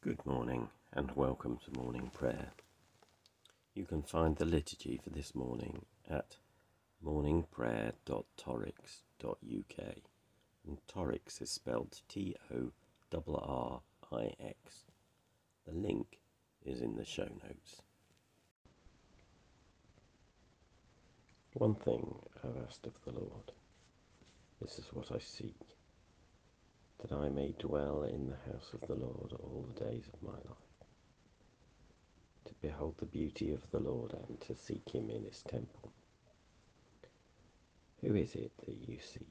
Good morning and welcome to morning prayer. You can find the liturgy for this morning at morningprayer.torrix.uk and Torrix is spelled T O R R I X. The link is in the show notes. One thing I've asked of the Lord, this is what I seek that I may dwell in the house of the Lord all the days of my life, to behold the beauty of the Lord and to seek him in his temple. Who is it that you seek?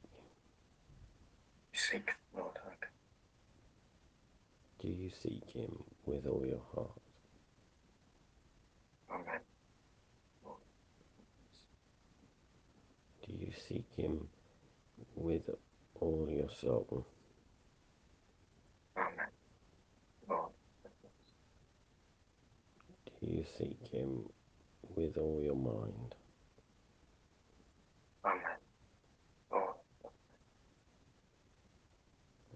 Seek, Lord, I Do you seek him with all your heart? Amen. Do you seek him with all your soul? Amen. Lord, Do you seek him with all your mind? Amen. Lord,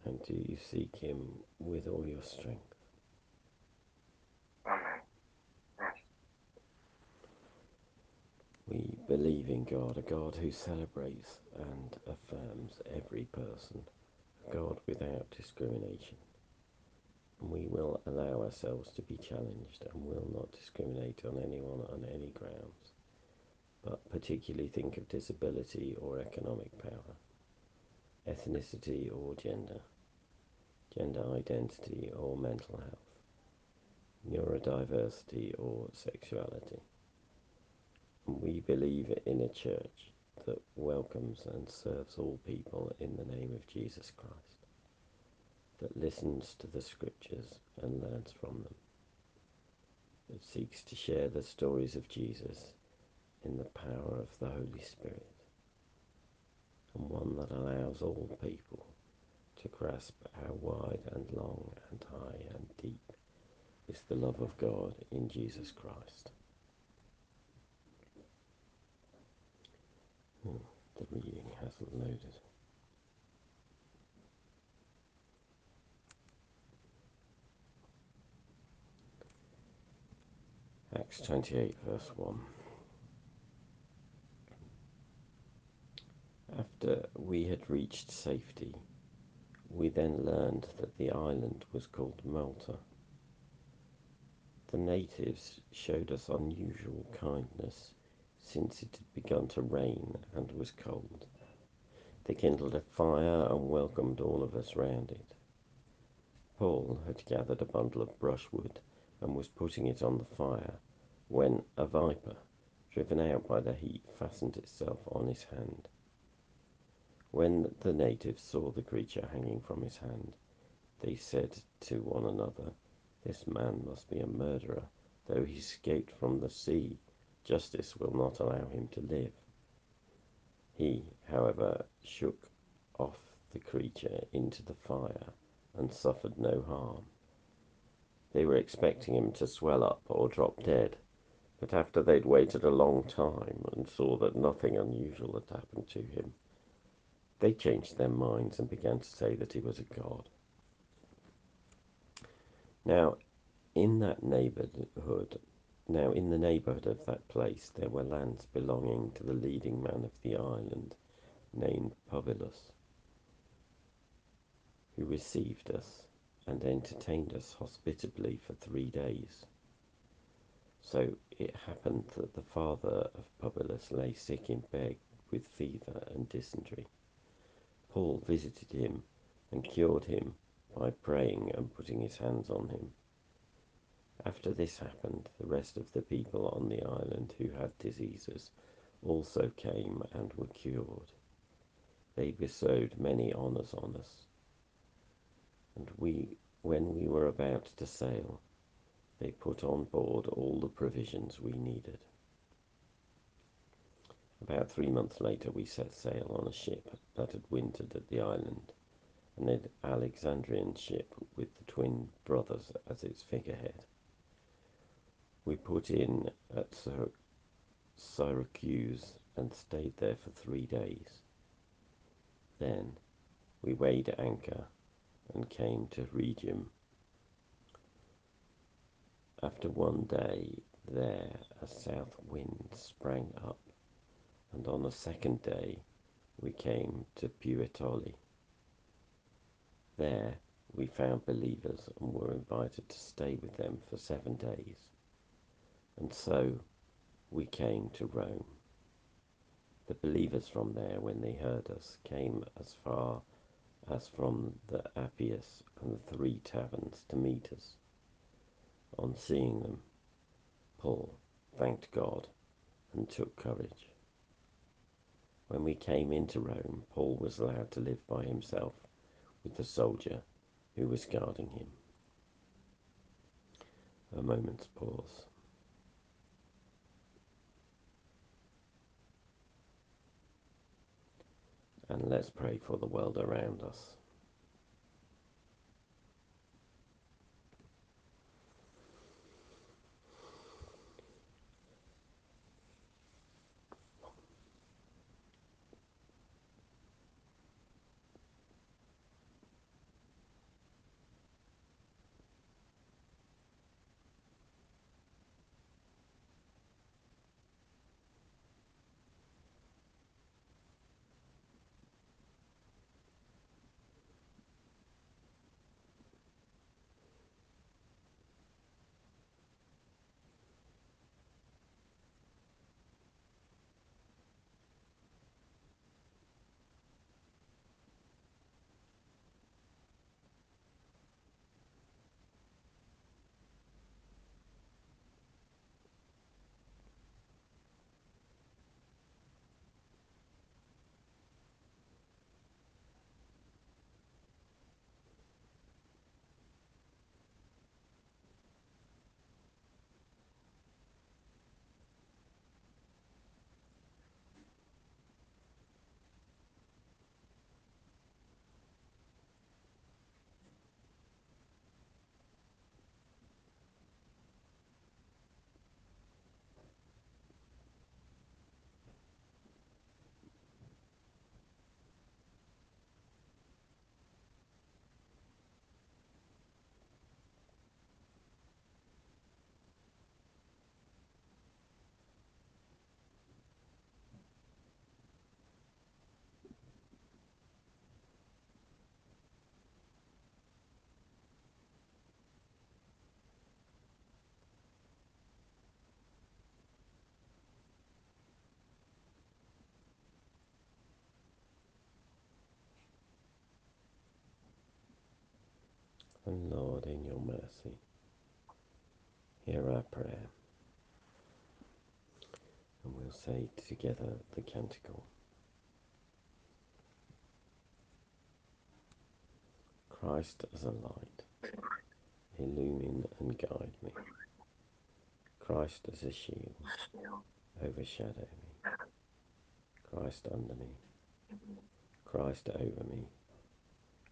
And do you seek him with all your strength? Amen. Yes, We believe in God, a God who celebrates and affirms every person, a God without discrimination. We will allow ourselves to be challenged and will not discriminate on anyone on any grounds, but particularly think of disability or economic power, ethnicity or gender, gender identity or mental health, neurodiversity or sexuality. We believe in a church that welcomes and serves all people in the name of Jesus Christ, that listens to the scriptures and learns from them, that seeks to share the stories of Jesus in the power of the Holy Spirit, and one that allows all people to grasp how wide and long and high and deep is the love of God in Jesus Christ. Hmm, the reading hasn't loaded. Acts 28, verse 1. After we had reached safety, we then learned that the island was called Malta. The natives showed us unusual kindness since it had begun to rain and was cold. They kindled a fire and welcomed all of us round it. Paul had gathered a bundle of brushwood and was putting it on the fire when a viper, driven out by the heat, fastened itself on his hand. When the natives saw the creature hanging from his hand, they said to one another, This man must be a murderer. Though he escaped from the sea, justice will not allow him to live. He, however, shook off the creature into the fire and suffered no harm. They were expecting him to swell up or drop dead, but after they'd waited a long time and saw that nothing unusual had happened to him, they changed their minds and began to say that he was a god. Now, in that neighborhood, now in the neighborhood of that place, there were lands belonging to the leading man of the island, named Publius, who received us and entertained us hospitably for three days. So it happened that the father of Publius lay sick in bed with fever and dysentery. Paul visited him and cured him by praying and putting his hands on him. After this happened, the rest of the people on the island who had diseases also came and were cured. They bestowed many honours on us. And we, when we were about to sail, they put on board all the provisions we needed. About three months later, we set sail on a ship that had wintered at the island, an Alexandrian ship with the twin brothers as its figurehead. We put in at Syracuse and stayed there for three days. Then we weighed anchor and came to Rhegium. After one day there, a south wind sprang up, and on the second day we came to Puteoli. There we found believers and were invited to stay with them for seven days. And so we came to Rome. The believers from there, when they heard us, came as far as from the Appius and the Three Taverns to meet us. On seeing them, Paul thanked God and took courage. When we came into Rome, Paul was allowed to live by himself with the soldier who was guarding him. A moment's pause. And let's pray for the world around us. And Lord, in your mercy, hear our prayer. And we'll say together the canticle. Christ as a light, illumine and guide me. Christ as a shield, overshadow me. Christ under me, Christ over me,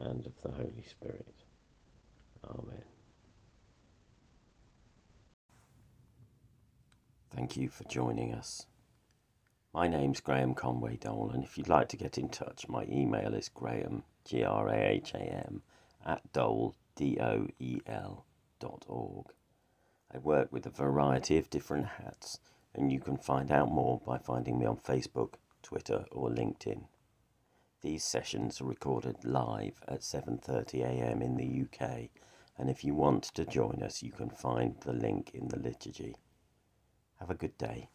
and of the Holy Spirit. Amen. Thank you for joining us. My name's Graham Conway Doel, and if you'd like to get in touch, my email is graham, G R A H A M, at doel, D O E L, dot org. I work with a variety of different hats, and you can find out more by finding me on Facebook, Twitter, or LinkedIn. These sessions are recorded live at 7:30 a.m. in the UK, and if you want to join us, you can find the link in the liturgy. Have a good day.